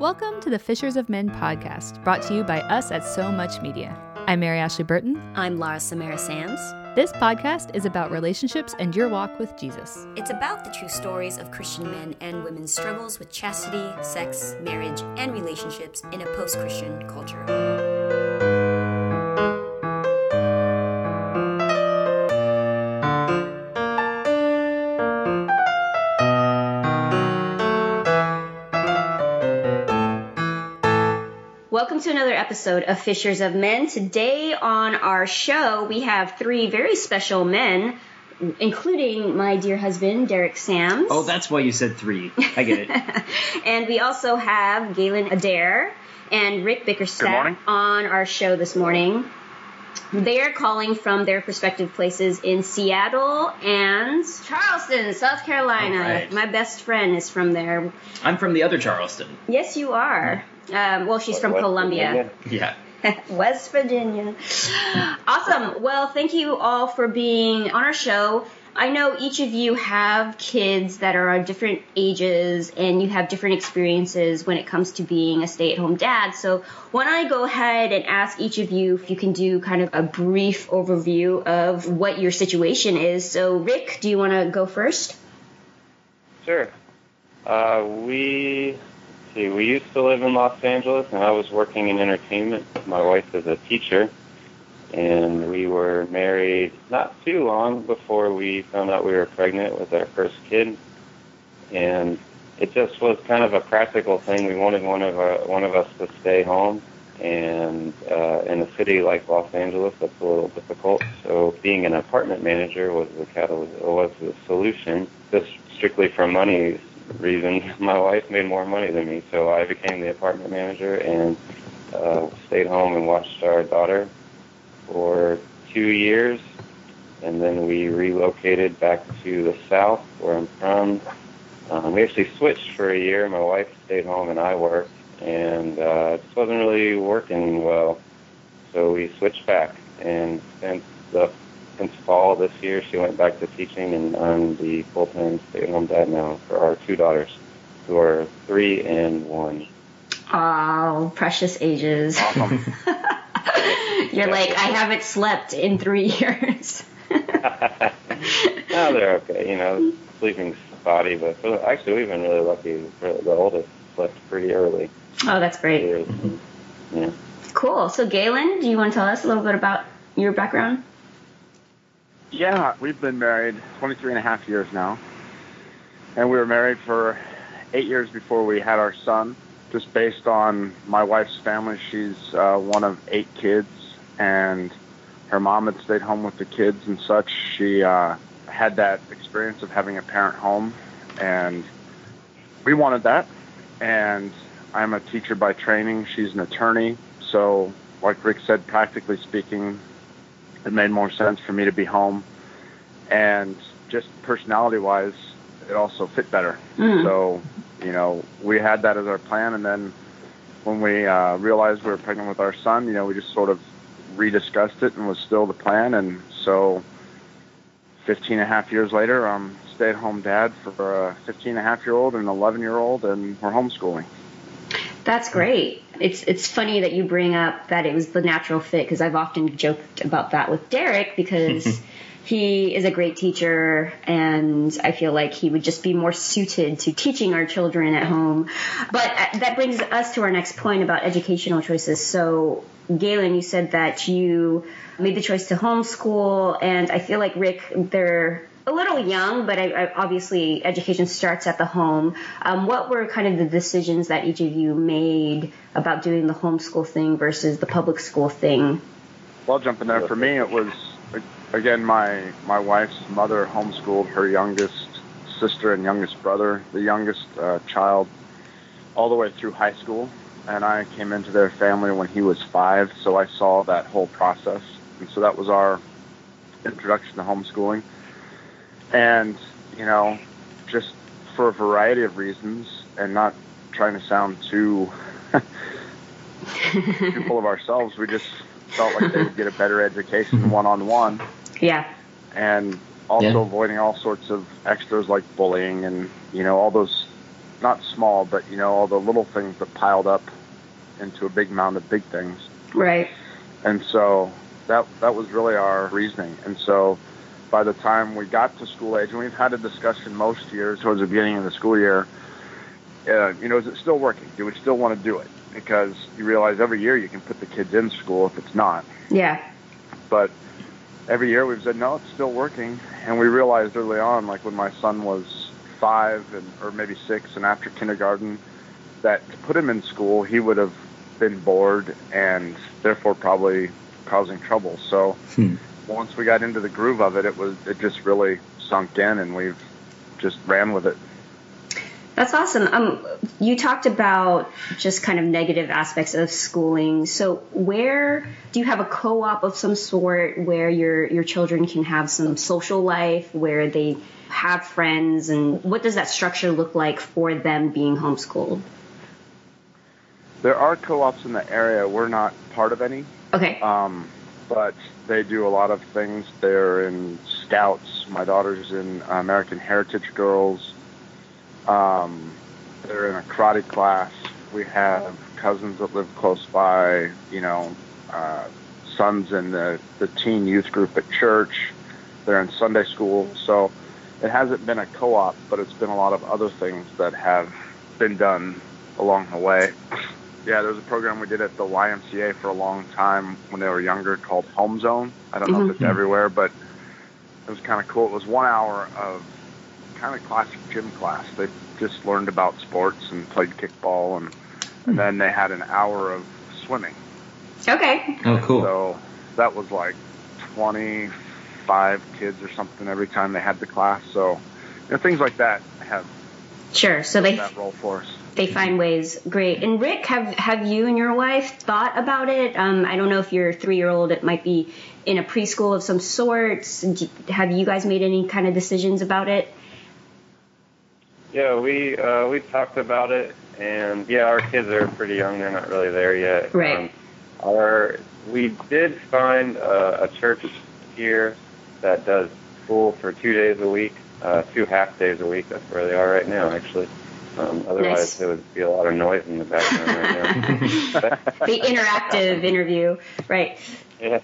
Welcome to the Fishers of Men podcast, brought to you by us at So Much Media. I'm Mary Ashley Burton. I'm Laura Samara Sands. This podcast is about relationships and your walk with Jesus. It's about the true stories of Christian men and women's struggles with chastity, sex, marriage, and relationships in a post Christian culture. Episode of Fishers of Men. Today on our show, we have three very special men, including my dear husband, Derek Sams. Oh, that's why you said three. I get it. and we also have Galen Adair and Rick Bickerstaff on our show this morning. They are calling from their respective places in Seattle and Charleston, South Carolina. Right. My best friend is from there. I'm from the other Charleston. Yes, you are. Um, well, she's from West Columbia. Virginia. Yeah. West Virginia. Awesome. Well, thank you all for being on our show. I know each of you have kids that are of different ages and you have different experiences when it comes to being a stay at home dad. So, why don't I go ahead and ask each of you if you can do kind of a brief overview of what your situation is? So, Rick, do you want to go first? Sure. Uh, we see. We used to live in Los Angeles, and I was working in entertainment. My wife is a teacher, and we were married not too long before we found out we were pregnant with our first kid. And it just was kind of a practical thing. We wanted one of our, one of us to stay home, and uh, in a city like Los Angeles, that's a little difficult. So being an apartment manager was the catalyst, was the solution. Just strictly for money reasons, my wife made more money than me, so I became the apartment manager and uh, stayed home and watched our daughter for two years, and then we relocated back to the south where I'm from. Um, we actually switched for a year. My wife stayed home and I worked, and uh, it just wasn't really working well. So we switched back, and since the since fall this year, she went back to teaching, and I'm the full-time stay-at-home dad now for our two daughters, who are three and one. Oh, precious ages. Awesome. You're like, I haven't slept in three years. no, they're okay. You know, sleeping's spotty, but for actually, we've been really lucky. For the oldest slept pretty early. Oh, that's great. Yeah. Cool. So, Galen, do you want to tell us a little bit about your background? Yeah, we've been married 23 and a half years now. And we were married for eight years before we had our son. Just based on my wife's family, she's uh, one of eight kids, and her mom had stayed home with the kids and such. She uh, had that experience of having a parent home, and we wanted that. And I'm a teacher by training. She's an attorney. So, like Rick said, practically speaking, it made more sense for me to be home. And just personality wise it also fit better. Mm. so you know we had that as our plan. And then when we uh, realized we were pregnant with our son you know we just sort of rediscussed it and was still the plan. And so 15 and a half years later i'm stay at home dad for a 15 and a half year old and an 11 year old and we're homeschooling. That's great. It's it's funny that you bring up that it was the natural fit because I've often joked about that with Derek because he is a great teacher and I feel like he would just be more suited to teaching our children at home. But uh, that brings us to our next point about educational choices. So, Galen, you said that you made the choice to homeschool, and I feel like Rick, they're a little young, but I, I, obviously education starts at the home. Um, what were kind of the decisions that each of you made about doing the homeschool thing versus the public school thing? Well, I'll jump in there. For me, it was again my my wife's mother homeschooled her youngest sister and youngest brother, the youngest uh, child, all the way through high school. And I came into their family when he was five, so I saw that whole process. And so that was our introduction to homeschooling. And you know, just for a variety of reasons, and not trying to sound too too full of ourselves, we just felt like they would get a better education one on one, Yeah. and also Yeah. avoiding all sorts of extras like bullying and you know all those not small, but you know all the little things that piled up into a big mound of big things. Right. And so that that was really our reasoning. And so by the time we got to school age, and we've had a discussion most years towards the beginning of the school year, uh, you know, is it still working? Do we still want to do it? Because you realize every year you can put the kids in school if it's not. Yeah. But every year we've said no, it's still working, and we realized early on, like when my son was five and or maybe six, and after kindergarten, that to put him in school, he would have been bored and therefore probably causing trouble. So Hmm. Once we got into the groove of it, it was it just really sunk in, and we've just ran with it. That's awesome. Um, you talked about just kind of negative aspects of schooling. So, where do you have a co-op of some sort where your your children can have some social life, where they have friends, and what does that structure look like for them being homeschooled? There are co-ops in the area. We're not part of any, Okay. um, but they do a lot of things. They're in Scouts. My daughter's in American Heritage Girls. Um, they're in a karate class. We have cousins that live close by. You know, uh, sons in the the teen youth group at church. They're in Sunday school. So it hasn't been a co-op, but it's been a lot of other things that have been done along the way. Yeah, there was a program we did at the YMCA for a long time when they were younger called Home Zone. I don't know if mm-hmm. it's everywhere, but it was kind of cool. It was one hour of kind of classic gym class. They just learned about sports and played kickball, and and then they had an hour of swimming. Okay. Oh, cool. So that was like 25 kids or something every time they had the class. So you know, things like that have Sure. So they that role for us. They find ways. Great. And Rick, have have you and your wife thought about it? Um, I don't know if your three year old it might be in a preschool of some sorts. Do- Have you guys made any kind of decisions about it? Yeah, we uh, we talked about it, and yeah, our kids are pretty young; they're not really there yet. Right. Um, our we did find uh, a church here that does school for two days a week, uh, two half days a week. That's where they are right now, actually. Um, otherwise, Nice. there would be a lot of noise in the background right now. The interactive interview, right? Yeah.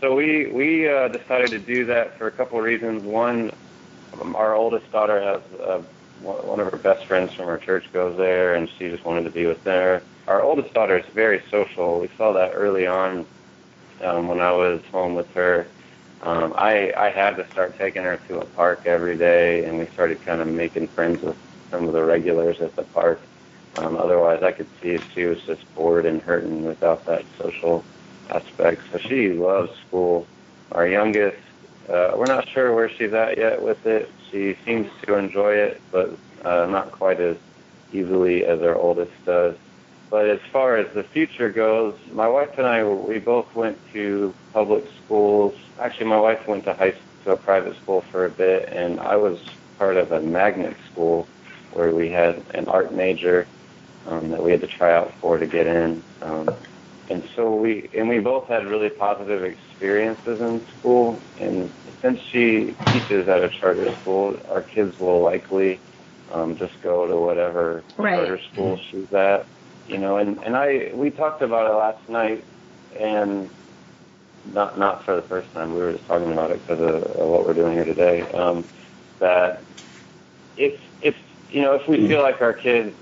So we we uh, decided to do that for a couple of reasons. One, um, our oldest daughter has uh, one one of her best friends from her church goes there, and she just wanted to be with her. Our oldest daughter is very social. We saw that early on um, when I was home with her. Um, I I had to start taking her to a park every day, and we started kind of making friends with some of the regulars at the park. Um, otherwise, I could see if she was just bored and hurting without that social aspect. So she loves school. Our youngest, uh, we're not sure where she's at yet with it. She seems to enjoy it, but uh, not quite as easily as our oldest does. But as far as the future goes, my wife and I, we both went to public schools. Actually, my wife went to high to a private school for a bit, and I was part of a magnet school where we had an art major um, that we had to try out for to get in. Um, and so we and we both had really positive experiences in school. And since she teaches at a charter school, our kids will likely um, just go to whatever Right. charter school she's at. You know, and and I we talked about it last night, and not not for the first time. We were just talking about it because of, of what we're doing here today. Um, that if if you know if we feel like our kids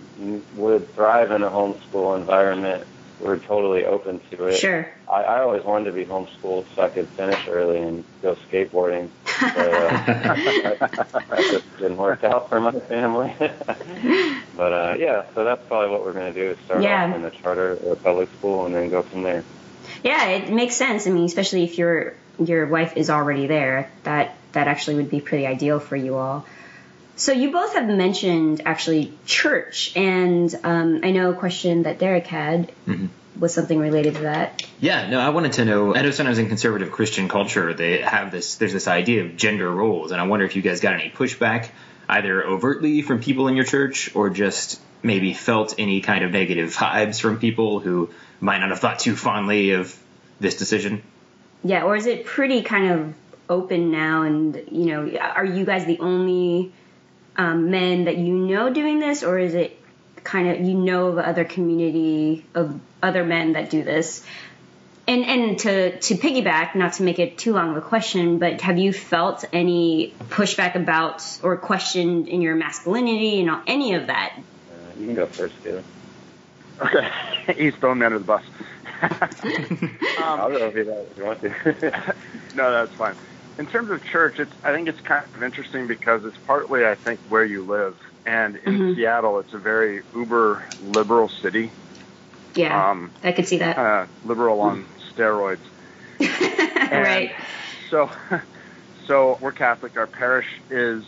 would thrive in a homeschool environment, we're totally open to it. Sure. I, I always wanted to be homeschooled so I could finish early and go skateboarding. But, uh, that just didn't work out for my family. but uh, yeah, so that's probably what we're going to do: is start Yeah. off in a charter or public school and then go from there. Yeah, it makes sense. I mean, especially if your your wife is already there, that that actually would be pretty ideal for you all. So you both have mentioned actually church, and um, I know a question that Derek had Mhm. was something related to that. Yeah, no, I wanted to know. I know sometimes in conservative Christian culture they have this. There's this idea of gender roles, and I wonder if you guys got any pushback, either overtly from people in your church, or just maybe felt any kind of negative vibes from people who might not have thought too fondly of this decision. Yeah, or is it pretty kind of open now? And you know, are you guys the only um, men that you know doing this, or is it kind of you know of other community of other men that do this? And and to to piggyback, not to make it too long of a question, but have you felt any pushback about or questioned in your masculinity and any of that? Uh, you can go first, Taylor. Okay, he's throwing me under the bus. I'll go if if you want to. no, that's fine. In terms of church, it's I think it's kind of interesting because it's partly I think where you live, and in Mhm. Seattle, it's a very uber liberal city. Yeah, Um, I could see that. uh, liberal on steroids. right. So, so we're Catholic. Our parish is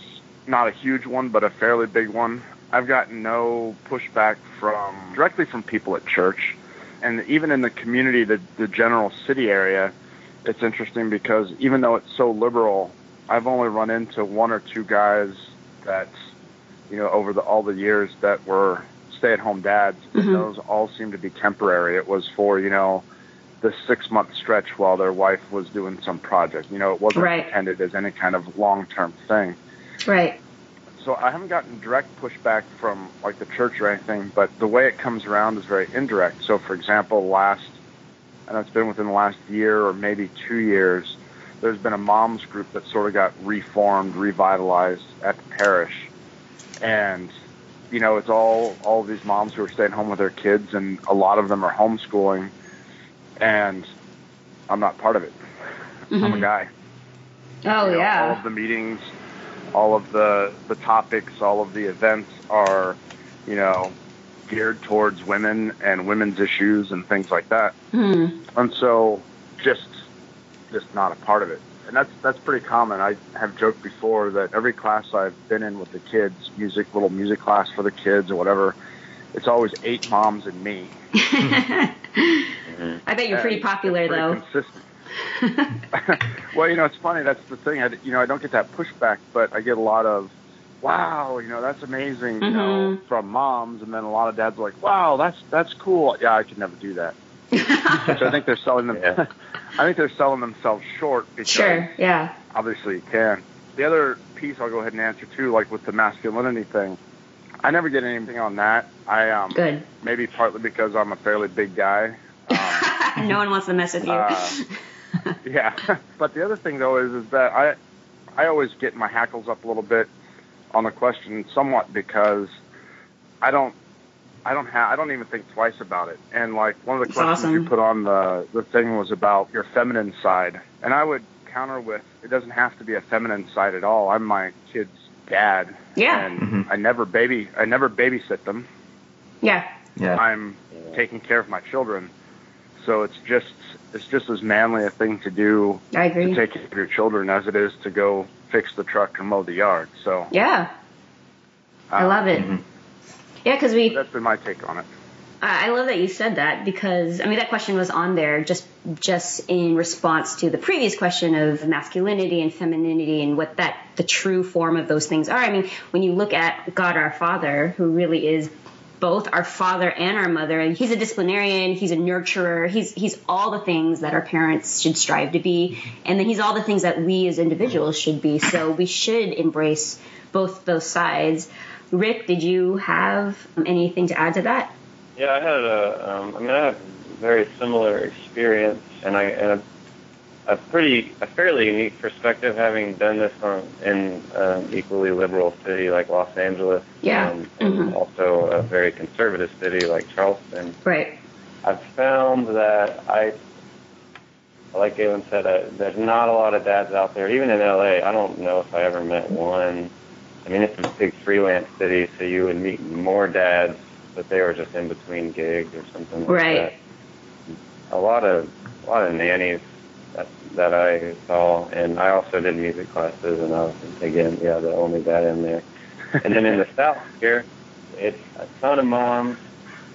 not a huge one, but a fairly big one. I've gotten no pushback from directly from people at church, and even in the community, the the general city area. It's interesting because even though it's so liberal, I've only run into one or two guys that, you know, over the all the years that were stay-at-home dads, Mhm. and those all seem to be temporary. It was for you know the six month stretch while their wife was doing some project. You know, it wasn't Right. intended as any kind of long term thing. Right. So I haven't gotten direct pushback from like the church or anything, but the way it comes around is very indirect. So for example, last I know it's been within the last year or maybe two years, there's been a moms group that sort of got reformed, revitalized at the parish. And you know, it's all all these moms who are staying home with their kids and a lot of them are homeschooling and I'm not part of it. I'm a Mhm. guy. Oh You know, All of the meetings, all of the the topics, all of the events are, you know, geared towards women and women's issues and things like that. Hmm. And so, just just not a part of it. And that's that's pretty common. I have joked before that every class I've been in with the kids, music, little music class for the kids or whatever, it's always eight moms and me. I bet you're pretty popular pretty though. Consistent. well, you know, it's funny. That's the thing. I, you know, I don't get that pushback, but I get a lot of, "Wow, you know, that's amazing," you know, Mhm. from moms, and then a lot of dads are like, "Wow, that's that's cool." Yeah, I could never do that. Which I think they're selling them. Yeah. I think they're selling themselves short because sure. Yeah. obviously you can. The other piece I'll go ahead and answer too, like with the masculinity thing. I never get anything on that. I um Good. maybe partly because I'm a fairly big guy. Um, no one wants to mess with you. uh, yeah. But the other thing though is is that I I always get my hackles up a little bit on the question somewhat because I don't I don't have I don't even think twice about it. And like one of the That's questions you put on the the thing was about your feminine side. And I would counter with it doesn't have to be a feminine side at all. I'm my kid's dad. Yeah. And Mhm. I never baby I never babysit them. yeah. Yeah. I'm Yeah. taking care of my children. So it's just it's just as manly a thing to do I agree. to take care of your children as it is to go fix the truck and mow the yard. So yeah. I uh, love it. Mhm. Yeah, because we That's been my take on it. I I love that you said that because I mean that question was on there just just in response to the previous question of masculinity and femininity and what that the true form of those things are. I mean, when you look at God our Father, who really is both our father and our mother, and he's a disciplinarian, he's a nurturer, he's he's all the things that our parents should strive to be, and then he's all the things that we as individuals should be. So we should embrace both those sides. Rick, did you have anything to add to that? Yeah, I had a. Um, I mean, I had a very similar experience, and I and a, pretty, a fairly unique perspective, having done this on, in an equally liberal city like Los Angeles, Yeah. and, and Mhm. also a very conservative city like Charleston. Right. I've found that I, like Galen said, uh, there's not a lot of dads out there. Even in LA, I don't know if I ever met one. I mean, it's a big freelance city, so you would meet more dads, but they were just in between gigs or something like Right. that. A lot of a lot of nannies that that I saw, and I also did music classes, and I was again, yeah, the only dad in there. and then in the south here, it's a ton of moms.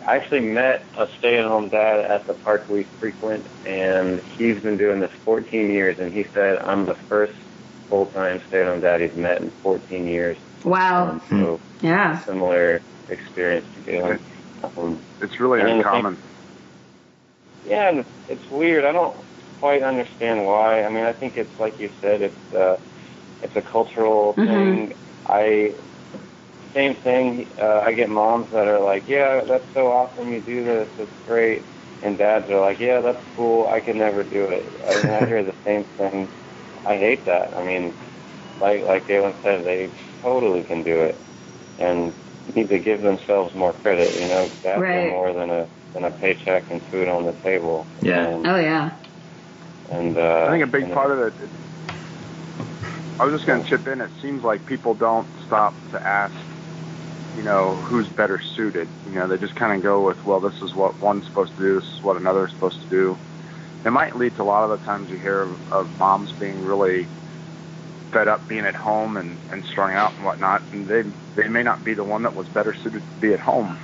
I actually met a stay-at-home dad at the park we frequent, and he's been doing this 14 years. And he said, "I'm the first full-time stay-at-home dad he's met in 14 years." Wow. Um, so Yeah. similar experience to Galen. Um, It's really And thing- uncommon. yeah, and it's weird. I don't quite understand why. I mean, I think it's like you said, it's uh, it's a cultural Mhm. thing. I same thing. Uh, I get moms that are like, "Yeah, that's so awesome. You do this. It's great." And dads are like, "Yeah, that's cool. I could never do it." I, mean, I hear the same thing. I hate that. I mean, like like Galen said, they totally can do it, and need to give themselves more credit. You know, dads Right. are more than a than a paycheck and food on the table. Yeah. And, Oh yeah. And uh, I think a big you know, part of it. I was just going to chip in. It seems like people don't stop to ask, you know, who's better suited. You know, they just kind of go with, well, this is what one's supposed to do. This is what another is supposed to do. It might lead to a lot of the times you hear of, of moms being really fed up being at home and, and strung out and whatnot, and they they may not be the one that was better suited to be at home.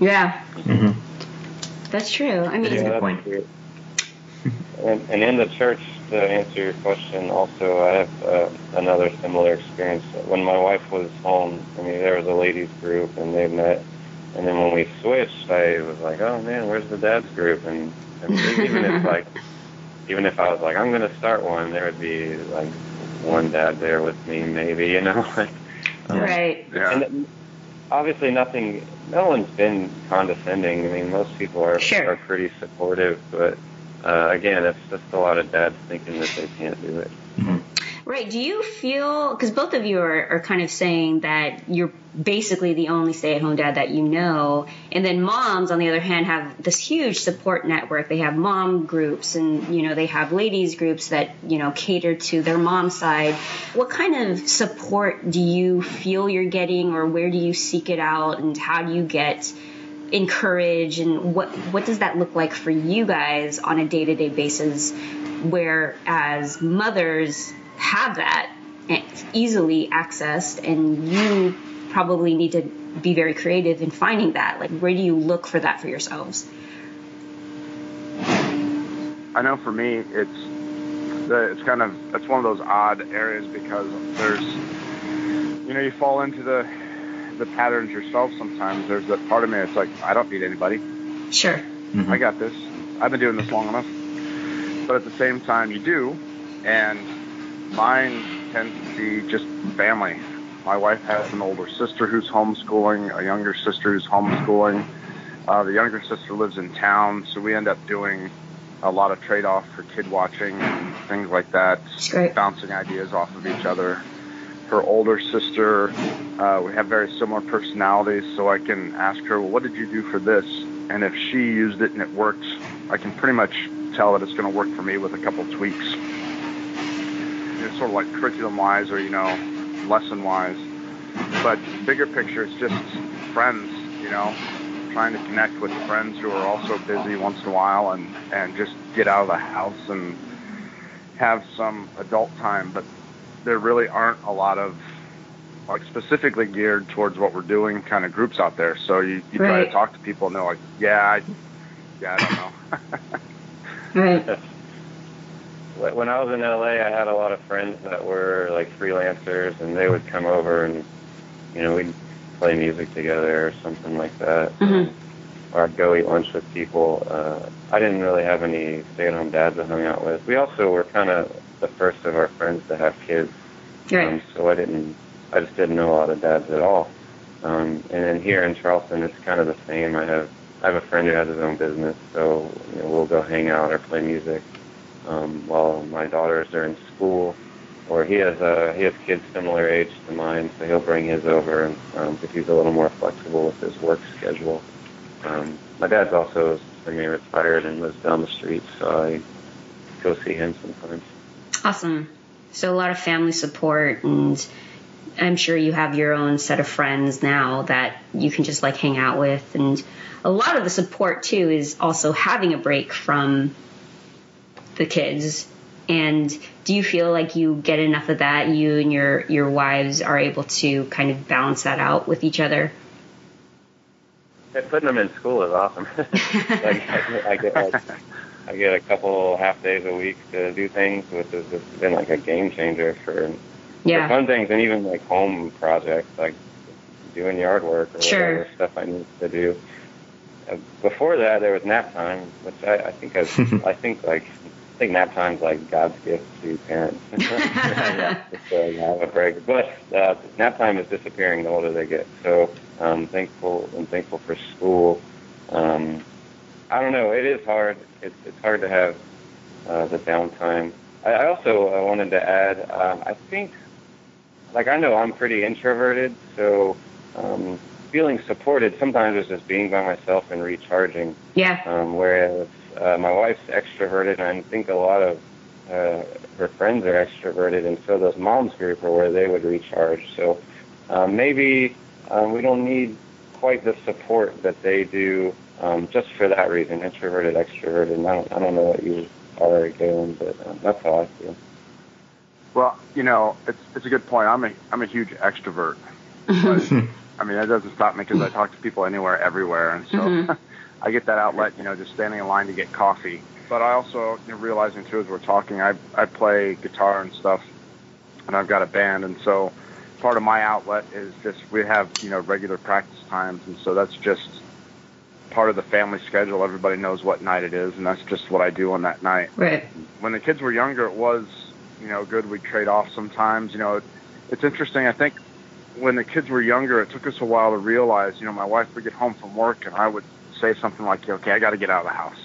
Yeah. hmm That's true. I mean, That is a good point. True. And, and in the church, to answer your question, also I have uh, another similar experience. When my wife was home, I mean, there was a ladies group, and they met. And then when we switched, I was like, "Oh man, where's the dads group?" And, and even if like, even if I was like, "I'm going to start one," there would be like one dad there with me, maybe, you know. like, um, right. Yeah. and obviously, nothing. No one's been condescending. I mean, most people are Sure. are pretty supportive, but uh, again, it's just a lot of dads thinking that they can't do it. Right. Do you feel, because both of you are, are kind of saying that you're basically the only stay at home dad that you know, and then moms, on the other hand, have this huge support network. They have mom groups and, you know, they have ladies groups that, you know, cater to their mom side. What kind of support do you feel you're getting, or where do you seek it out, and how do you get encourage and what what does that look like for you guys on a day-to-day basis whereas mothers have that easily accessed and you probably need to be very creative in finding that? Like where do you look for that for yourselves? I know for me, it's it's kind of it's one of those odd areas because there's you know you fall into the the patterns yourself sometimes. There's that part of me that's like I don't need anybody. sure I got this. I've been doing this long enough. But at the same time, you do, and mine tends to be just family. My wife has an older sister who's homeschooling, a younger sister who's homeschooling. Uh, the younger sister lives in town, so we end up doing a lot of trade-off for kid watching and things like that, bouncing ideas off of each other. Her older sister, uh, we have very similar personalities, so I can ask her, well, what did you do for this? And if she used it and it worked, I can pretty much tell that it's going to work for me with a couple tweaks. It's sort of like curriculum-wise or, you know, lesson-wise. But bigger picture, it's just friends, you know, trying to connect with friends who are also busy once in a while and, and just get out of the house and have some adult time. But there really aren't a lot of like specifically geared towards what we're doing kind of groups out there. So you, you try to talk to people and they're like, yeah, I, yeah, I don't know. right When I was in LA, I had a lot of friends that were like freelancers, and they would come over and you know we'd play music together or something like that. Mhm. Or I'd go eat lunch with people. Uh, I didn't really have any stay-at-home dads I hung out with. We also were kind of the first of our friends to have kids. right Um, so I didn't, I just didn't know a lot of dads at all. Um, and then here in Charleston, it's kind of the same. I have, I have a friend who has his own business, so you know, we'll go hang out or play music um, while my daughters are in school. Or he has, uh, he has kids similar age to mine, so he'll bring his over, and um, because he's a little more flexible with his work schedule. Um, my dad's also semi-retired and lives down the street, so I go see him sometimes. Awesome. So a lot of family support and i'm sure you have your own set of friends now that you can just like hang out with. And a lot of the support too is also having a break from the kids. And do you feel like you get enough of that? You and your your wives are able to kind of balance that out with each other? Putting them in school is awesome. like, I, I get like, I get a couple half days a week to do things, which has just been like a game changer for, for fun things and even like home projects, like doing yard work or Sure. whatever stuff I need to do. Uh, before that, there was nap time, which I, I think I, I think like I think nap time's like God's gift to parents. Just to have a break. But uh, nap time is disappearing the older they get. So I'm thankful and thankful for school. Um, I don't know. It is hard. It's, it's hard to have uh, the downtime. I, I also uh, wanted to add. Um, I think, like I know I'm pretty introverted, so um, feeling supported sometimes is just being by myself and recharging. Yeah. Um, whereas uh, my wife's extroverted, and I think a lot of uh, her friends are extroverted, and so does mom's group are where they would recharge. So um, maybe um, we don't need quite the support that they do um, just for that reason, introverted, extroverted. And I don't, I don't know what you are doing, but um, that's how I feel. Well, you know, it's it's a good point. I'm a I'm a huge extrovert. But, I mean, that doesn't stop me because I talk to people anywhere, everywhere, and so Mhm. I get that outlet. You know, just standing in line to get coffee. But I also you know, realizing too as we're talking, I I play guitar and stuff, and I've got a band, and so part of my outlet is just we have you know regular practice times, and so that's just part of the family schedule. Everybody knows what night it is, and that's just what I do on that night Right. when the kids were younger, it was, you know, good. We'd trade off sometimes. You know, it, it's interesting. I think when the kids were younger, it took us a while to realize, you know, my wife would get home from work and I would say something like, okay, I got to get out of the house.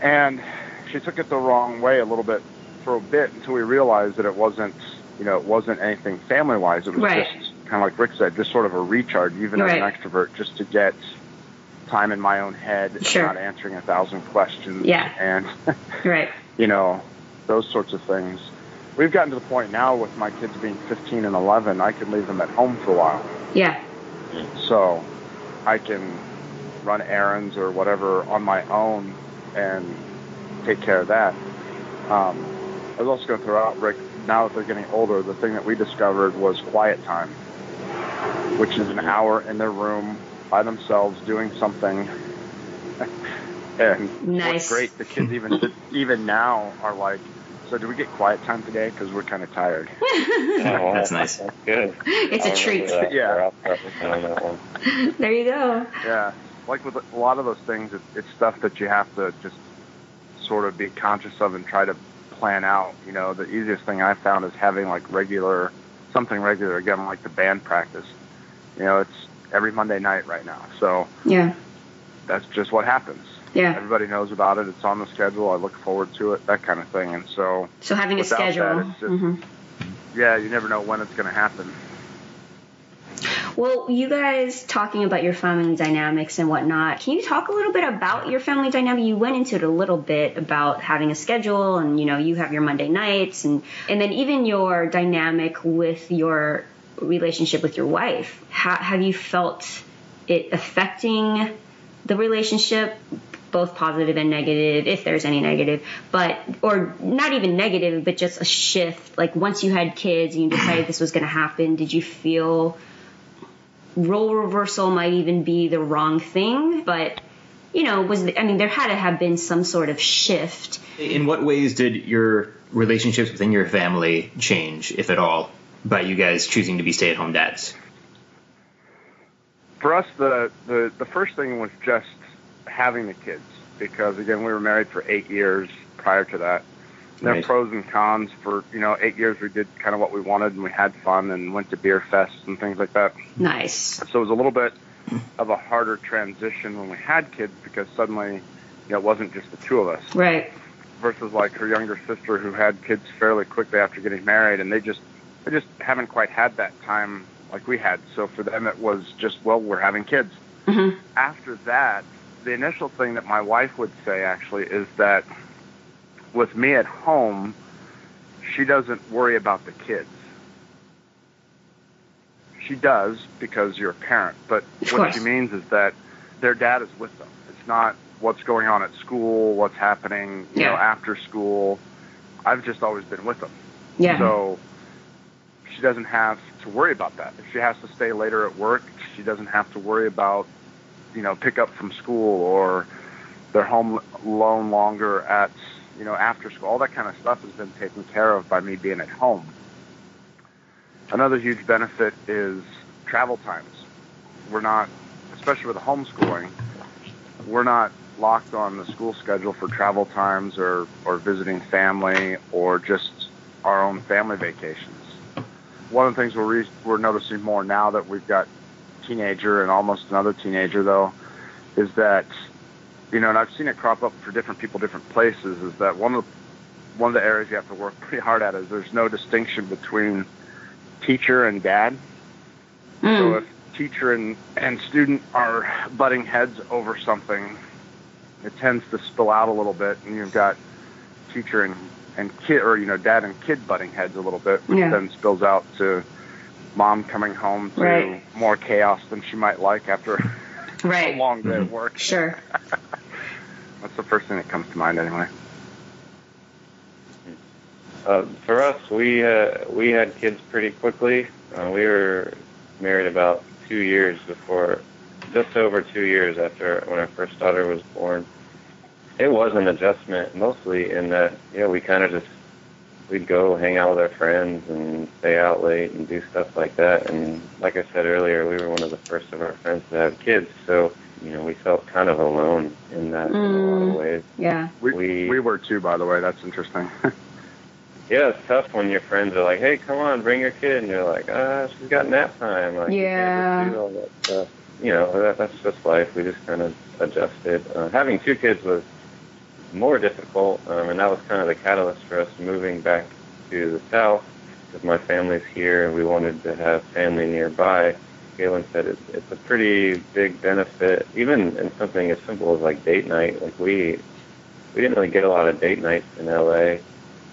And she took it the wrong way a little bit for a bit until we realized that it wasn't, you know, it wasn't anything family wise. It was Right. just kind of like Rick said, just sort of a recharge, even Right. as an extrovert, just to get time in my own head, Sure. not answering a thousand questions. Yeah. And Right. you know, those sorts of things. We've gotten to the point now with my kids being 15 and 11, I can leave them at home for a while. Yeah. So I can run errands or whatever on my own and take care of that. Um, I was also going to throw out, Rick, now that they're getting older, the thing that we discovered was quiet time, which is an hour in their room by themselves doing something. and Nice. what's great, the kids even even now are like, so do we get quiet time today? Because we're kind of tired. Oh, That's nice. That's good. It's I a treat. that. Yeah. I'll start working on that one. There you go. Yeah, like with a lot of those things, it, it's stuff that you have to just sort of be conscious of and try to plan out. You know, the easiest thing I found is having like regular, something regular. Again, like the band practice. You know, it's every Monday night right now, so Yeah. that's just what happens. Yeah. Everybody knows about it. It's on the schedule. I look forward to it. That kind of thing. And so, So having a that, schedule. it's just- hmm yeah, you never know when it's going to happen. Well, you guys talking about your family dynamics and whatnot, can you talk a little bit about your family dynamic? You went into it a little bit about having a schedule and, you know, you have your Monday nights and, and then even your dynamic with your relationship with your wife. How, have you felt it affecting the relationship, both positive and negative, if there's any negative, but, or not even negative, but just a shift? Like once you had kids and you decided this was going to happen, did you feel role reversal might even be the wrong thing, but you know, was I mean, there had to have been some sort of shift. In what ways did your relationships within your family change, if at all, by you guys choosing to be stay-at-home dads? for us, the, the the first thing was just having the kids because again, we were married for eight years prior to that. There are Right. pros and cons. For you know, eight years we did kind of what we wanted and we had fun and went to beer fests and things like that. Nice. So it was a little bit of a harder transition when we had kids because suddenly, you know, it wasn't just the two of us Right. versus like her younger sister who had kids fairly quickly after getting married and they just they just haven't quite had that time like we had. So for them it was just well, we're having kids. hmm after that, the initial thing that my wife would say actually is that with me at home, she doesn't worry about the kids. She does because you're a parent, but Of what course. she means is that their dad is with them. It's not what's going on at school, what's happening, you know, after school. I've just always been with them. Yeah. So she doesn't have to worry about that. If she has to stay later at work, she doesn't have to worry about, you know, pick up from school or they're home alone longer at, you know, after school. All that kind of stuff has been taken care of by me being at home. Another huge benefit is travel times. We're not, especially with homeschooling, we're not locked on the school schedule for travel times or, or visiting family or just our own family vacations. One of the things we're, re- we're noticing more now that we've got teenager and almost another teenager though is that you know and I've seen it crop up for different people different places is that one of the, one of the areas you have to work pretty hard at is there's no distinction between teacher and dad. Mm. So if teacher and, and student are butting heads over something, it tends to spill out a little bit, and you've got teacher and, and kid, or you know, dad and kid butting heads a little bit, which yeah. then spills out to mom coming home to right. more chaos than she might like after right. a long day mm-hmm. of work. Sure. That's the first thing that comes to mind, anyway. Uh, for us, we uh, we had kids pretty quickly. Uh, we were married about two years before, just over two years after when our first daughter was born. It was an adjustment, mostly in that you know we kind of just we'd go hang out with our friends and stay out late and do stuff like that. And like I said earlier, we were one of the first of our friends to have kids, so you know we felt kind of alone in that mm, in a lot of mm, ways. Yeah, we we, we were too, by the way. That's interesting. yeah, it's tough when your friends are like, "Hey, come on, bring your kid," and you're like, "Ah, she's got nap time." Like, yeah. You, do all that stuff. you know, that, that's just life. We just kind of adjusted. Uh, having two kids was more difficult, um, and that was kind of the catalyst for us moving back to the south because my family's here and we wanted to have family nearby. Galen said it's, it's a pretty big benefit, even in something as simple as like date night. Like we we didn't really get a lot of date nights in LA.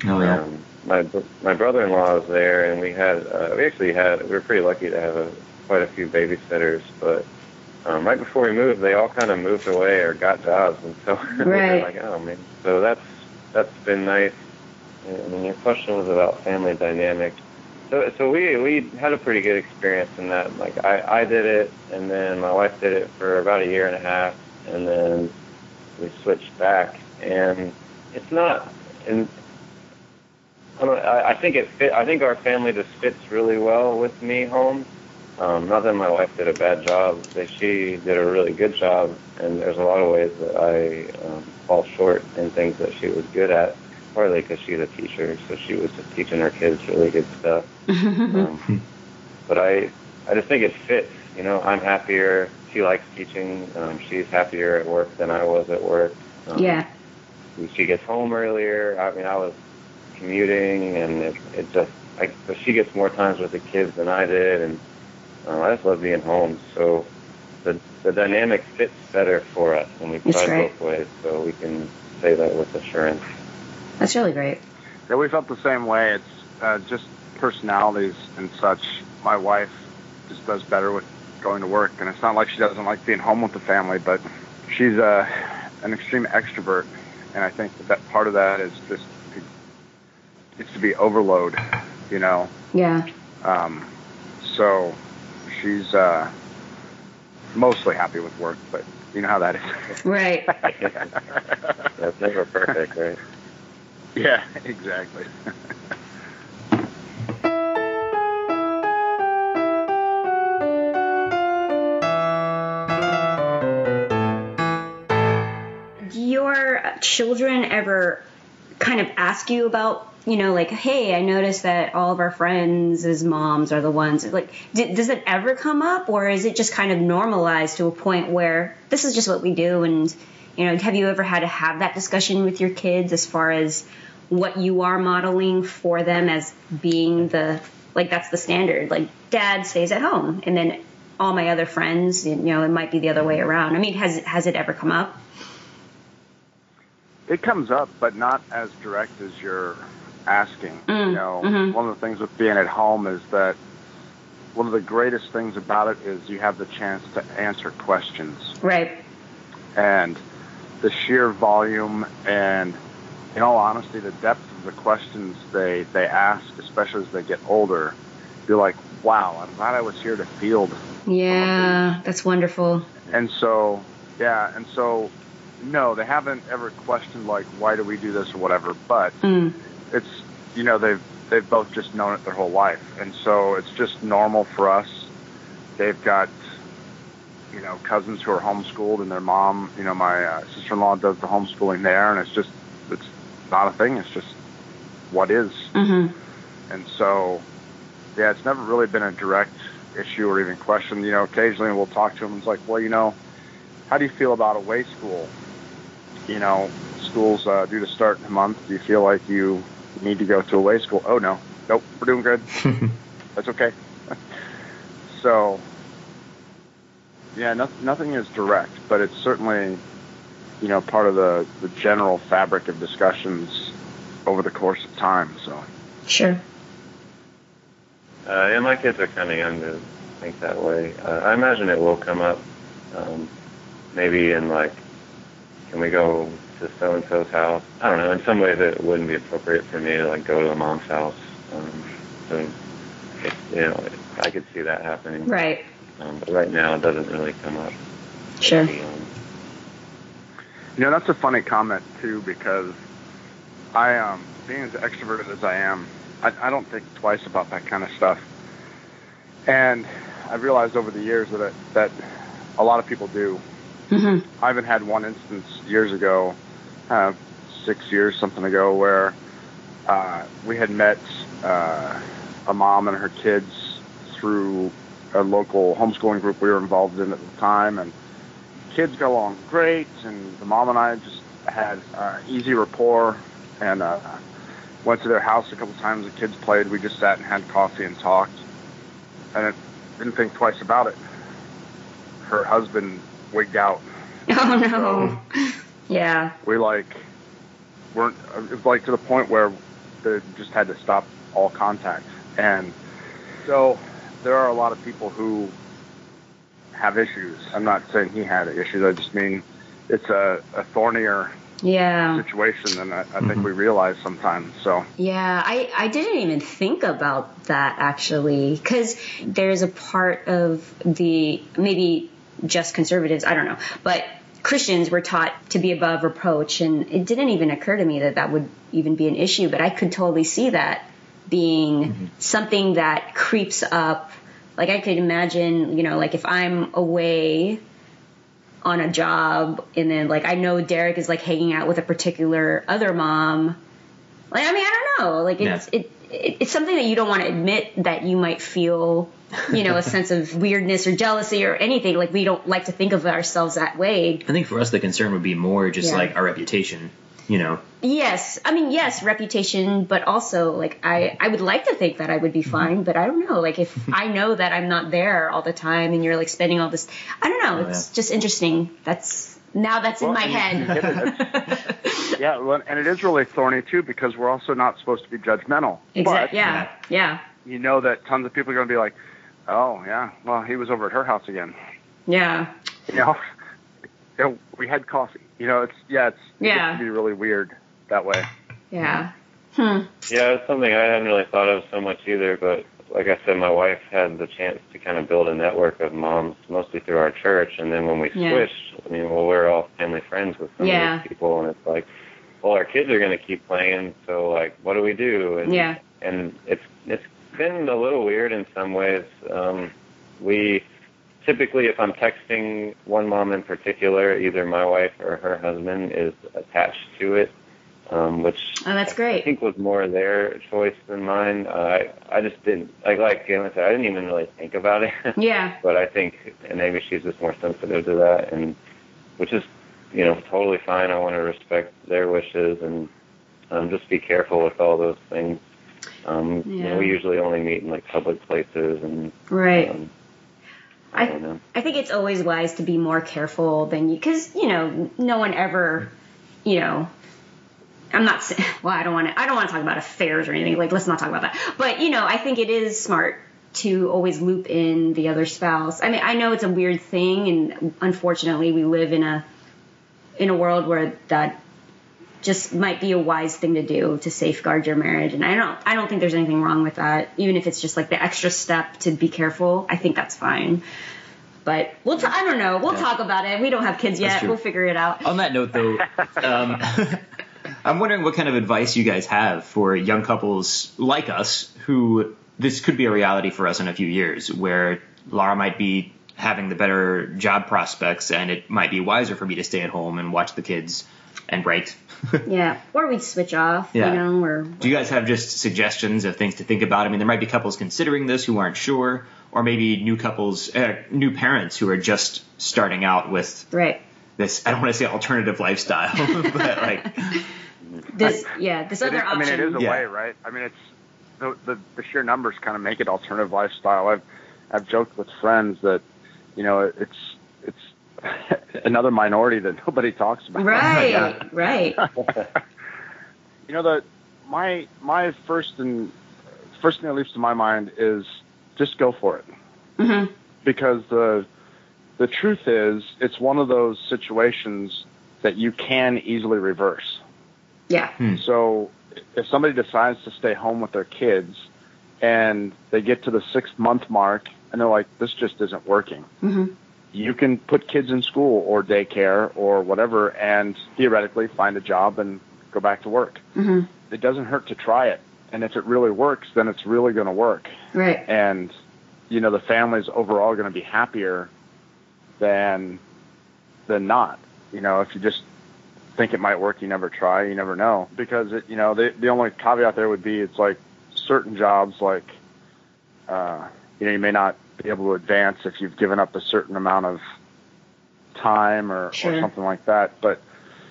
Oh yeah. Um, my my brother-in-law was there, and we had uh, we actually had we were pretty lucky to have a, quite a few babysitters. But um, right before we moved, they all kind of moved away or got jobs, and so right. we were like, oh man. So that's that's been nice. And your question was about family dynamics. So so we we had a pretty good experience in that. Like I I did it, and then my wife did it for about a year and a half, and then we switched back, and it's not and I, don't, I, I think it fit. I think our family just fits really well with me home. Um, not that my wife did a bad job, that she did a really good job, and there's a lot of ways that I um, fall short in things that she was good at. Partly because she's a teacher, so she was just teaching her kids really good stuff. um, but I, I just think it fits. You know, I'm happier. She likes teaching. Um, she's happier at work than I was at work. Um, yeah. She gets home earlier. I mean, I was commuting, and it, it just I, but she gets more times with the kids than I did, and uh, I just love being home. So the the dynamic fits better for us when we try right. both ways, so we can say that with assurance. That's really great. Yeah, we felt the same way. It's uh, just personalities and such. My wife just does better with going to work, and it's not like she doesn't like being home with the family, but she's uh, an extreme extrovert, and I think that, that part of that is just it's to be overload, you know. Yeah. Um, so she's uh, mostly happy with work, but you know how that is. Right. That's never perfect, right? Yeah, exactly. Do your children ever kind of ask you about you know, like, hey, I noticed that all of our friends as moms are the ones. Like, d- does it ever come up, or is it just kind of normalized to a point where this is just what we do? And you know, have you ever had to have that discussion with your kids as far as what you are modeling for them as being the like that's the standard? Like, dad stays at home, and then all my other friends, you know, it might be the other way around. I mean, has has it ever come up? It comes up, but not as direct as your asking. Mm, you know, mm-hmm. one of the things with being at home is that one of the greatest things about it is you have the chance to answer questions. Right. And the sheer volume and, in all honesty, the depth of the questions they, they ask, especially as they get older, you're like, wow, I'm glad I was here to field. Yeah, that's wonderful. And so, yeah, and so, no, they haven't ever questioned, like, why do we do this or whatever, but. Mm it's you know they've they've both just known it their whole life, and so it's just normal for us. They've got you know cousins who are homeschooled, and their mom, you know, my uh, sister-in-law does the homeschooling there, and it's just it's not a thing. It's just what is. Mm-hmm. And so, yeah, it's never really been a direct issue or even question. You know, occasionally we'll talk to them. It's like, well, you know, how do you feel about away school? You know, school's uh, due to start in a month. Do you feel like you need to go to away school? Oh no, nope, we're doing good. That's okay. so, yeah, no, nothing is direct, but it's certainly, you know, part of the, the general fabric of discussions over the course of time. So, Sure. Uh, and my kids are kind of young to think that way. Uh, I imagine it will come up, um, maybe in like, can we go to so and so's house? I don't know. In some ways, it wouldn't be appropriate for me to like go to the mom's house. Um, so, it, you know, I could see that happening. Right. Um, but right now, it doesn't really come up. Sure. Um, you know, that's a funny comment too because I, um, being as extroverted as I am, I, I don't think twice about that kind of stuff. And I've realized over the years that it, that a lot of people do. Mm-hmm. I even had one instance years ago, uh, six years something ago, where uh, we had met uh, a mom and her kids through a local homeschooling group we were involved in at the time, and kids got along great, and the mom and I just had uh, easy rapport, and uh, went to their house a couple times. The kids played. We just sat and had coffee and talked, and I didn't think twice about it. Her husband wigged out. Oh no. Yeah. We like weren't. It was like to the point where they just had to stop all contact, and so there are a lot of people who have issues. I'm not saying he had issues. I just mean it's a, a thornier Yeah. situation than I, I think mm-hmm. we realize sometimes. So Yeah, I, I didn't even think about that actually, because there's a part of the maybe just conservatives, I don't know, but Christians were taught to be above reproach, and it didn't even occur to me that that would even be an issue, but I could totally see that being mm-hmm. something that creeps up. Like I could imagine, you know, like if I'm away on a job and then like I know Derek is like hanging out with a particular other mom. Like I mean I don't know. Like it's Yeah. it it's something that you don't want to admit that you might feel, you know, a sense of weirdness or jealousy or anything. Like we don't like to think of ourselves that way. I think for us the concern would be more just Yeah. like our reputation. You know, Yes, I mean yes, reputation, but also like I I would like to think that I would be mm-hmm. fine, but I don't know. Like if I know that I'm not there all the time and you're like spending all this, I don't know. Oh, It's just interesting. That's now that's in my you- you hit head. yeah, well, and it is really thorny too because we're also not supposed to be judgmental. But Exactly. Yeah. Yeah. you know that tons of people are going to be like, "Oh yeah, well he was over at her house again." Yeah. You know, You know, we had coffee. You know, it's yeah, it's it gets Yeah. to be really weird that way. Yeah. Hmm. Yeah, it's something I hadn't really thought of so much either, but like I said, my wife had the chance to kind of build a network of moms, mostly through our church, and then when we Yeah. switched, I mean, well, we're all family friends with some Yeah. of these people, and it's like, well, our kids are going to keep playing, so like, what do we do? And, Yeah. and it's it's been a little weird in some ways. Um, we typically, if I'm texting one mom in particular, either my wife or her husband is attached to it, um, which Oh, that's great. I think was more their choice than mine. Uh, I I just didn't like like Galen said. I didn't even really think about it. Yeah. but I think and maybe she's just more sensitive to that, and which is you know totally fine. I want to respect their wishes and um, just be careful with all those things. Um, You Yeah. know, we usually only meet in like public places, and Right. um, I I don't know. I think it's always wise to be more careful than you, because you know, no one ever, you know. I'm not saying. Well, I don't want to. I don't want to talk about affairs or anything. Like, let's not talk about that. But you know, I think it is smart to always loop in the other spouse. I mean, I know it's a weird thing, and unfortunately, we live in a in a world where that just might be a wise thing to do to safeguard your marriage. And I don't. I don't think there's anything wrong with that. Even if it's just like the extra step to be careful, I think that's fine. But we'll. T- I don't know. We'll Yeah. talk about it. We don't have kids yet. We'll figure it out. On that note, though, um, I'm wondering what kind of advice you guys have for young couples like us who this could be a reality for us in a few years, where Laura might be having the better job prospects, and it might be wiser for me to stay at home and watch the kids and write. Yeah, or we'd switch off, Yeah. you know, or Do you guys have just suggestions of things to think about? I mean, there might be couples considering this who aren't sure, or maybe new couples, uh, new parents who are just starting out with right. this. I don't want to say alternative lifestyle, but like, This, yeah, this other is- I mean, it is a Yeah. way, right? I mean, it's the, the the sheer numbers kind of make it alternative lifestyle. I've I've joked with friends that you know it's it's another minority that nobody talks about. Right, right. You know the my my first and first thing that leaps to my mind is just go for it hmm because the the truth is it's one of those situations that you can easily reverse. Yeah, So if somebody decides to stay home with their kids and they get to the six month mark and they're like, this just isn't working, hmm you can put kids in school or daycare or whatever and theoretically find a job and go back to work. hmm It doesn't hurt to try it. And if it really works, then it's really going to work. right. And, you know, the family's overall going to be happier than, than not. You know, if you just think it might work, you never try, you never know. Because it, you know, the the only caveat there would be it's like certain jobs, like, uh, you know, you may not be able to advance if you've given up a certain amount of time or, Sure. or something like that. But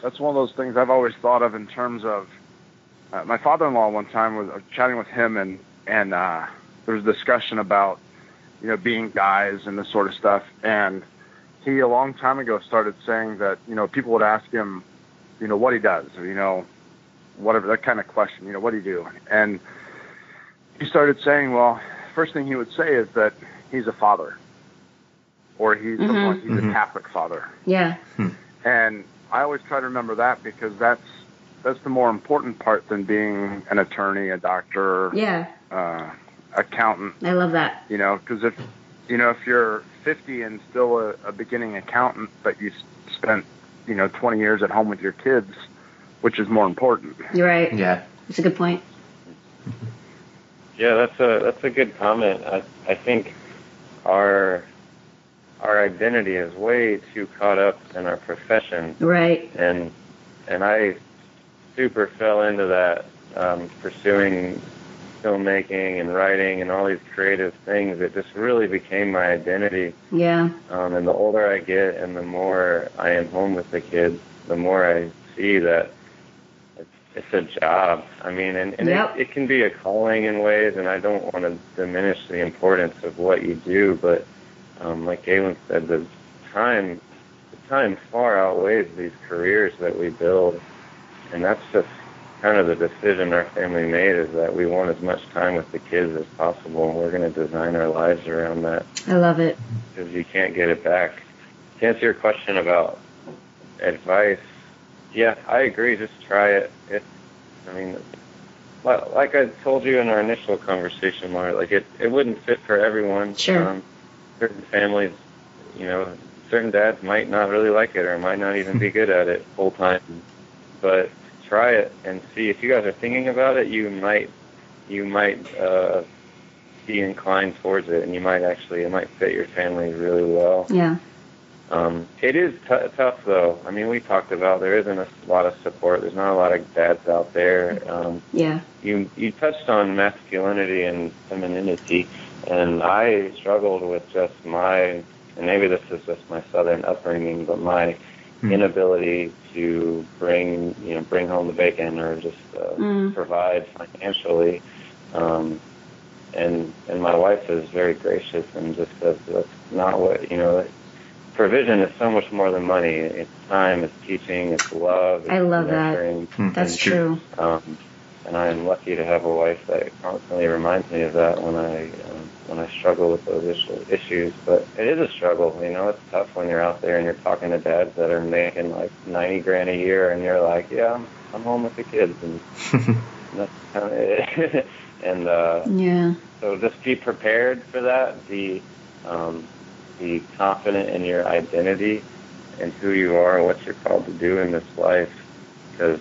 that's one of those things I've always thought of in terms of uh, my father-in-law. One time was I chatting with him, and and uh, there was a discussion about you know being guys and this sort of stuff, and he a long time ago started saying that you know people would ask him you know what he does or you know whatever that kind of question you know what do you do and he started saying well first thing he would say is that he's a father or he's Mhm. someone he's Mhm. a catholic father Yeah, and i always try to remember that because that's that's the more important part than being an attorney a doctor yeah. uh, accountant I love that. you know because if you know if you're 50 and still a, a beginning accountant but you spent you know 20 years at home with your kids which is more important You're right. yeah, That's a good point. Yeah, that's a that's a good comment. I I think our our identity is way too caught up in our profession, Right. and and I super fell into that, um, pursuing filmmaking and writing and all these creative things. It just really became my identity. Yeah. Um, and the older I get, and the more I am home with the kids, the more I see that it's, it's a job. I mean, and, and Yep. it, it can be a calling in ways, and I don't want to diminish the importance of what you do, but um, like Galen said, the time, the time far outweighs these careers that we build, and that's just kind of the decision our family made is that we want as much time with the kids as possible, and we're going to design our lives around that I love it. because you can't get it back. To answer your question about advice, yeah, I agree. Just try it. It, I mean, like I told you in our initial conversation, Laura, like it, it wouldn't fit for everyone. Sure. Um, certain families, you know, certain dads might not really like it or might not even be good at it full time. But try it and see if you guys are thinking about it. You might, you might uh, be inclined towards it, and you might actually it might fit your family really well. Yeah. Um, it is t- tough though. I mean, we talked about there isn't a lot of support. There's not a lot of dads out there. Um, Yeah. you you touched on masculinity and femininity, and I struggled with just my and maybe this is just my southern upbringing, but my Hmm. inability to bring you know bring home the bacon or just uh, Mm. provide financially. Um, and and my wife is very gracious and just says that's not what you know. Provision is so much more than money. It's time, it's teaching, it's love. It's I love that. That's true. Um, and I am lucky to have a wife that constantly reminds me of that when I um, when I struggle with those issues. But it is a struggle, you know. It's tough when you're out there and you're talking to dads that are making like ninety grand a year, and you're like, yeah, I'm, I'm home with the kids, and that's kind of it. and uh, Yeah. so just be prepared for that. Be um, be confident in your identity and who you are and what you're called to do in this life, because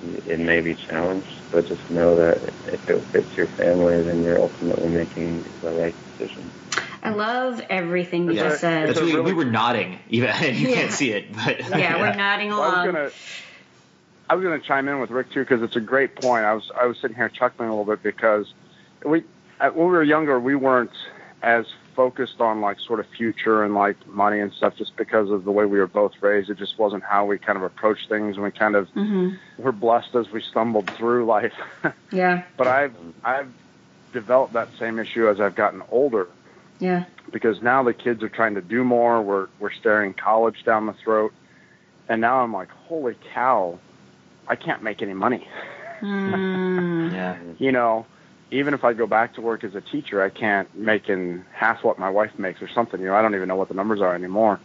it may be challenged. But just know that if it fits your family, then you're ultimately making the right decision. I love everything you Yeah, just said. That's really, really- we were nodding. Even you Yeah. can't see it, but yeah, we're nodding Well, I was along. gonna, I was gonna chime in with Rick too because it's a great point. I was I was sitting here chuckling a little bit because we uh, when we were younger we weren't as focused on like sort of future and like money and stuff just because of the way we were both raised. It just wasn't how we kind of approached things, and we kind of hmm were blessed as we stumbled through life. Yeah, but I've I've developed that same issue as I've gotten older yeah, because now the kids are trying to do more. We're we're staring college down the throat, and now I'm like, holy cow, I can't make any money. mm, yeah. You know, even if I go back to work as a teacher, I can't make in half what my wife makes or something. You know, I don't even know what the numbers are anymore.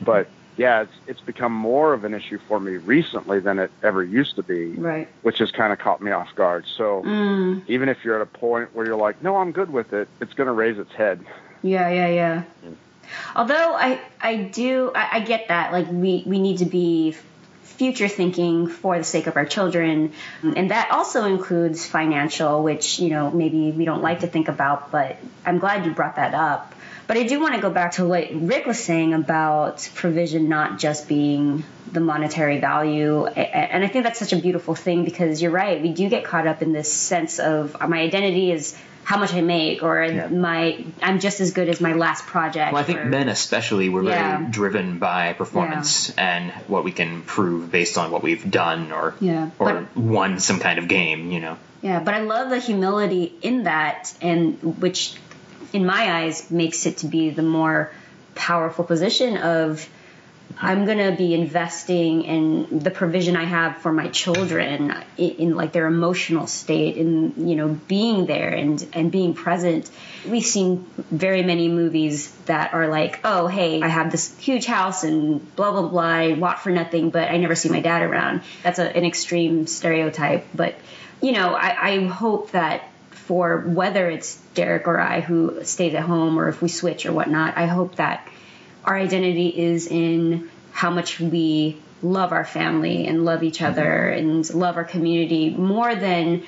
But yeah, it's it's become more of an issue for me recently than it ever used to be, right. which has kind of caught me off guard. So Mm, even if you're at a point where you're like, no, I'm good with it, it's going to raise its head. yeah, yeah, yeah. Although I, I do, I, I get that. Like we, we need to be future thinking for the sake of our children, mm-hmm. and that also includes financial, which you know maybe we don't like to think about. But I'm glad you brought that up. But I do want to go back to what Rick was saying about provision not just being the monetary value. And I think that's such a beautiful thing because you're right. We do get caught up in this sense of my identity is how much I make or Yeah. my I'm just as good as my last project. Well, I think or- men especially were very driven by performance and what we can prove based on what we've done or Yeah, or but- won some kind of game. You know. Yeah, but I love the humility in that, and which, in my eyes, makes it to be the more powerful position of I'm gonna be investing in the provision I have for my children in, in like their emotional state, in you know being there and and being present. We've seen very many movies that are like, oh hey, I have this huge house and blah blah blah, I want for nothing, but I never see my dad around. That's a, an extreme stereotype, but you know, I, I hope that for whether it's Derek or I who stays at home or if we switch or whatnot, I hope that our identity is in how much we love our family and love each other and love our community more than,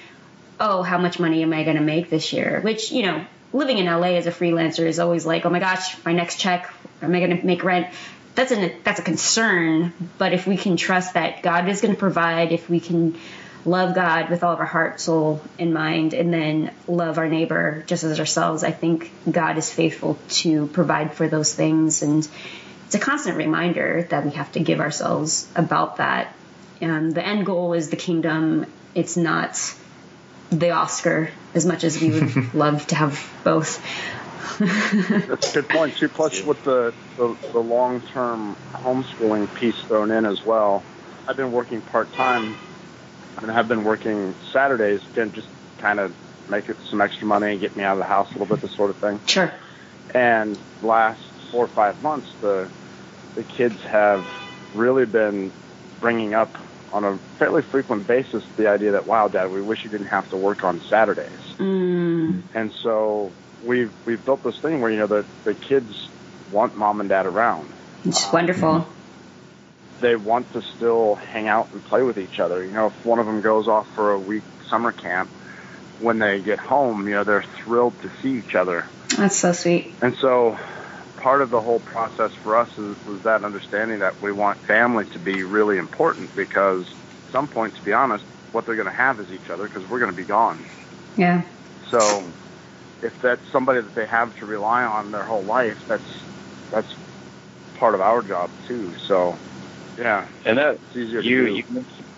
oh, how much money am I going to make this year? Which, you know, living in LA as a freelancer is always like, oh my gosh, my next check, am I going to make rent? That's an that's a concern, but if we can trust that God is going to provide, if we can love God with all of our heart, soul, and mind, and then love our neighbor just as ourselves, I think God is faithful to provide for those things. And it's a constant reminder that we have to give ourselves about that. And the end goal is the kingdom. It's not the Oscar as much as we would love to have both. That's a good point too. Plus, with the the, the long term homeschooling piece thrown in as well, I've been working part time, and I have been working Saturdays again, just kind of make it some extra money and get me out of the house a little bit, this sort of thing. Sure. And last four or five months, the the kids have really been bringing up on a fairly frequent basis the idea that, wow, Dad, we wish you didn't have to work on Saturdays. Mm, And so we've we've built this thing where you know the the kids want mom and dad around. it's wonderful. They want to still hang out and play with each other. You know, if one of them goes off for a week summer camp, when they get home, you know, they're thrilled to see each other. That's so sweet. And so part of the whole process for us is, was that understanding that we want family to be really important because at some point, to be honest, what they're going to have is each other because we're going to be gone. Yeah. So if that's somebody that they have to rely on their whole life, that's that's part of our job too. So yeah, And that it's easier to you do. you mentioned,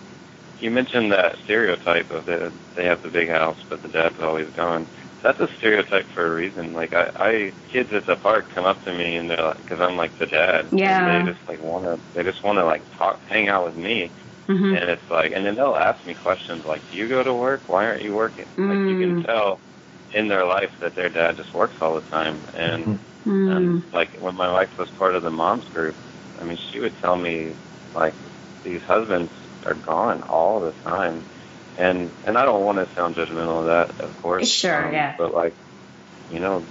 you mentioned that stereotype of the they have the big house, but the dad's always gone. That's a stereotype for a reason. Like I, I kids at the park come up to me and they're like, because I'm like the dad. Yeah. And they just like want to, they just want to like talk, hang out with me. hmm And it's like, and then they'll ask me questions like, "Do you go to work? Why aren't you working?" Like you Mm. can tell in their life that their dad just works all the time. And Mm. um, like when my wife was part of the moms group, I mean, she would tell me like these husbands are gone all the time, and and I don't want to sound judgmental of that, of course. um, Sure, yeah. But like, you know,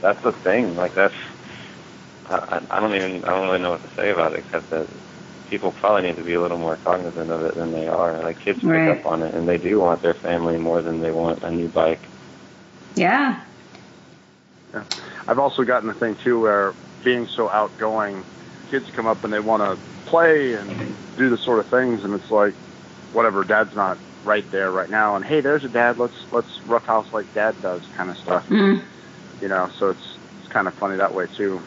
that's the thing. Like that's. I, I I don't even I don't really know what to say about it except that people probably need to be a little more cognizant of it than they are. Like kids pick Right. up on it and they do want their family more than they want a new bike. Yeah. Yeah. I've also gotten the thing too where being so outgoing, kids come up and they want to play and do the sort of things, and it's like, whatever, dad's not right there right now, and hey, there's a dad, let's let's roughhouse like dad does, kind of stuff. Mm. You know, so it's it's kind of funny that way too.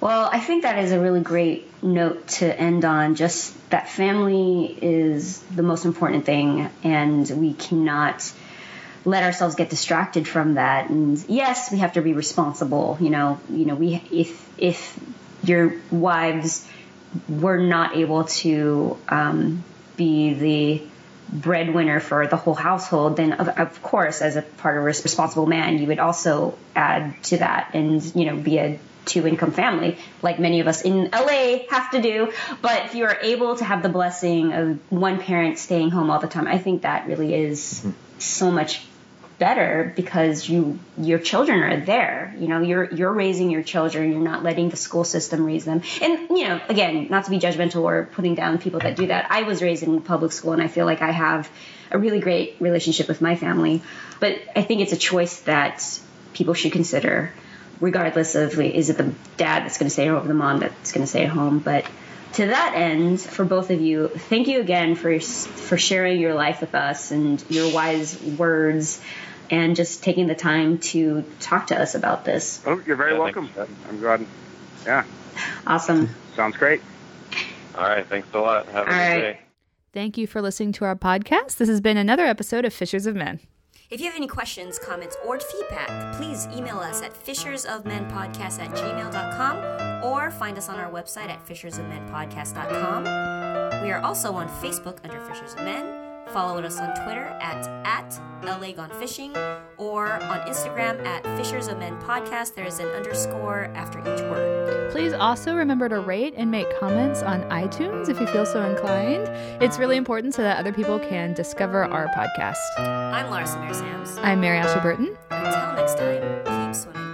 Well, I think that is a really great note to end on. Just that family is the most important thing, and we cannot let ourselves get distracted from that. And yes, we have to be responsible. You know, you know, we if if your wives were not able to um, be the breadwinner for the whole household, then of, of course, as a part of a responsible man, you would also add to that and you know be a two income family, like many of us in LA have to do. But if you are able to have the blessing of one parent staying home all the time, I think that really is so much better because you your children are there. You know you're you're raising your children. You're not letting the school system raise them. And you know again not to be judgmental or putting down people that do that i was raised in public school and i feel like i have a really great relationship with my family. But i think it's a choice that people should consider regardless of is it the dad that's going to stay home or the mom that's going to stay at home. But to that end, for both of you, thank you again for for sharing your life with us and your wise words, and just taking the time to talk to us about this. Oh, you're very Yeah, welcome. thanks. I'm glad. Yeah, Awesome. sounds great. All right. Thanks a lot. Have a All good right. day. Thank you for listening to our podcast. This has been another episode of Fishers of Men. If you have any questions, comments, or feedback, please email us at fishersofmenpodcast at gmail.com or find us on our website at fishersofmenpodcast.com. We are also on Facebook under Fishers of Men. Follow us on Twitter at, at LA Gone Fishing or on Instagram at Fishers of Men Podcast. There is an underscore after each word. Please also remember to rate and make comments on iTunes if you feel so inclined. It's really important so that other people can discover our podcast. I'm Laura Samir Sams. I'm Mary Ashley Burton. Until next time, keep swimming.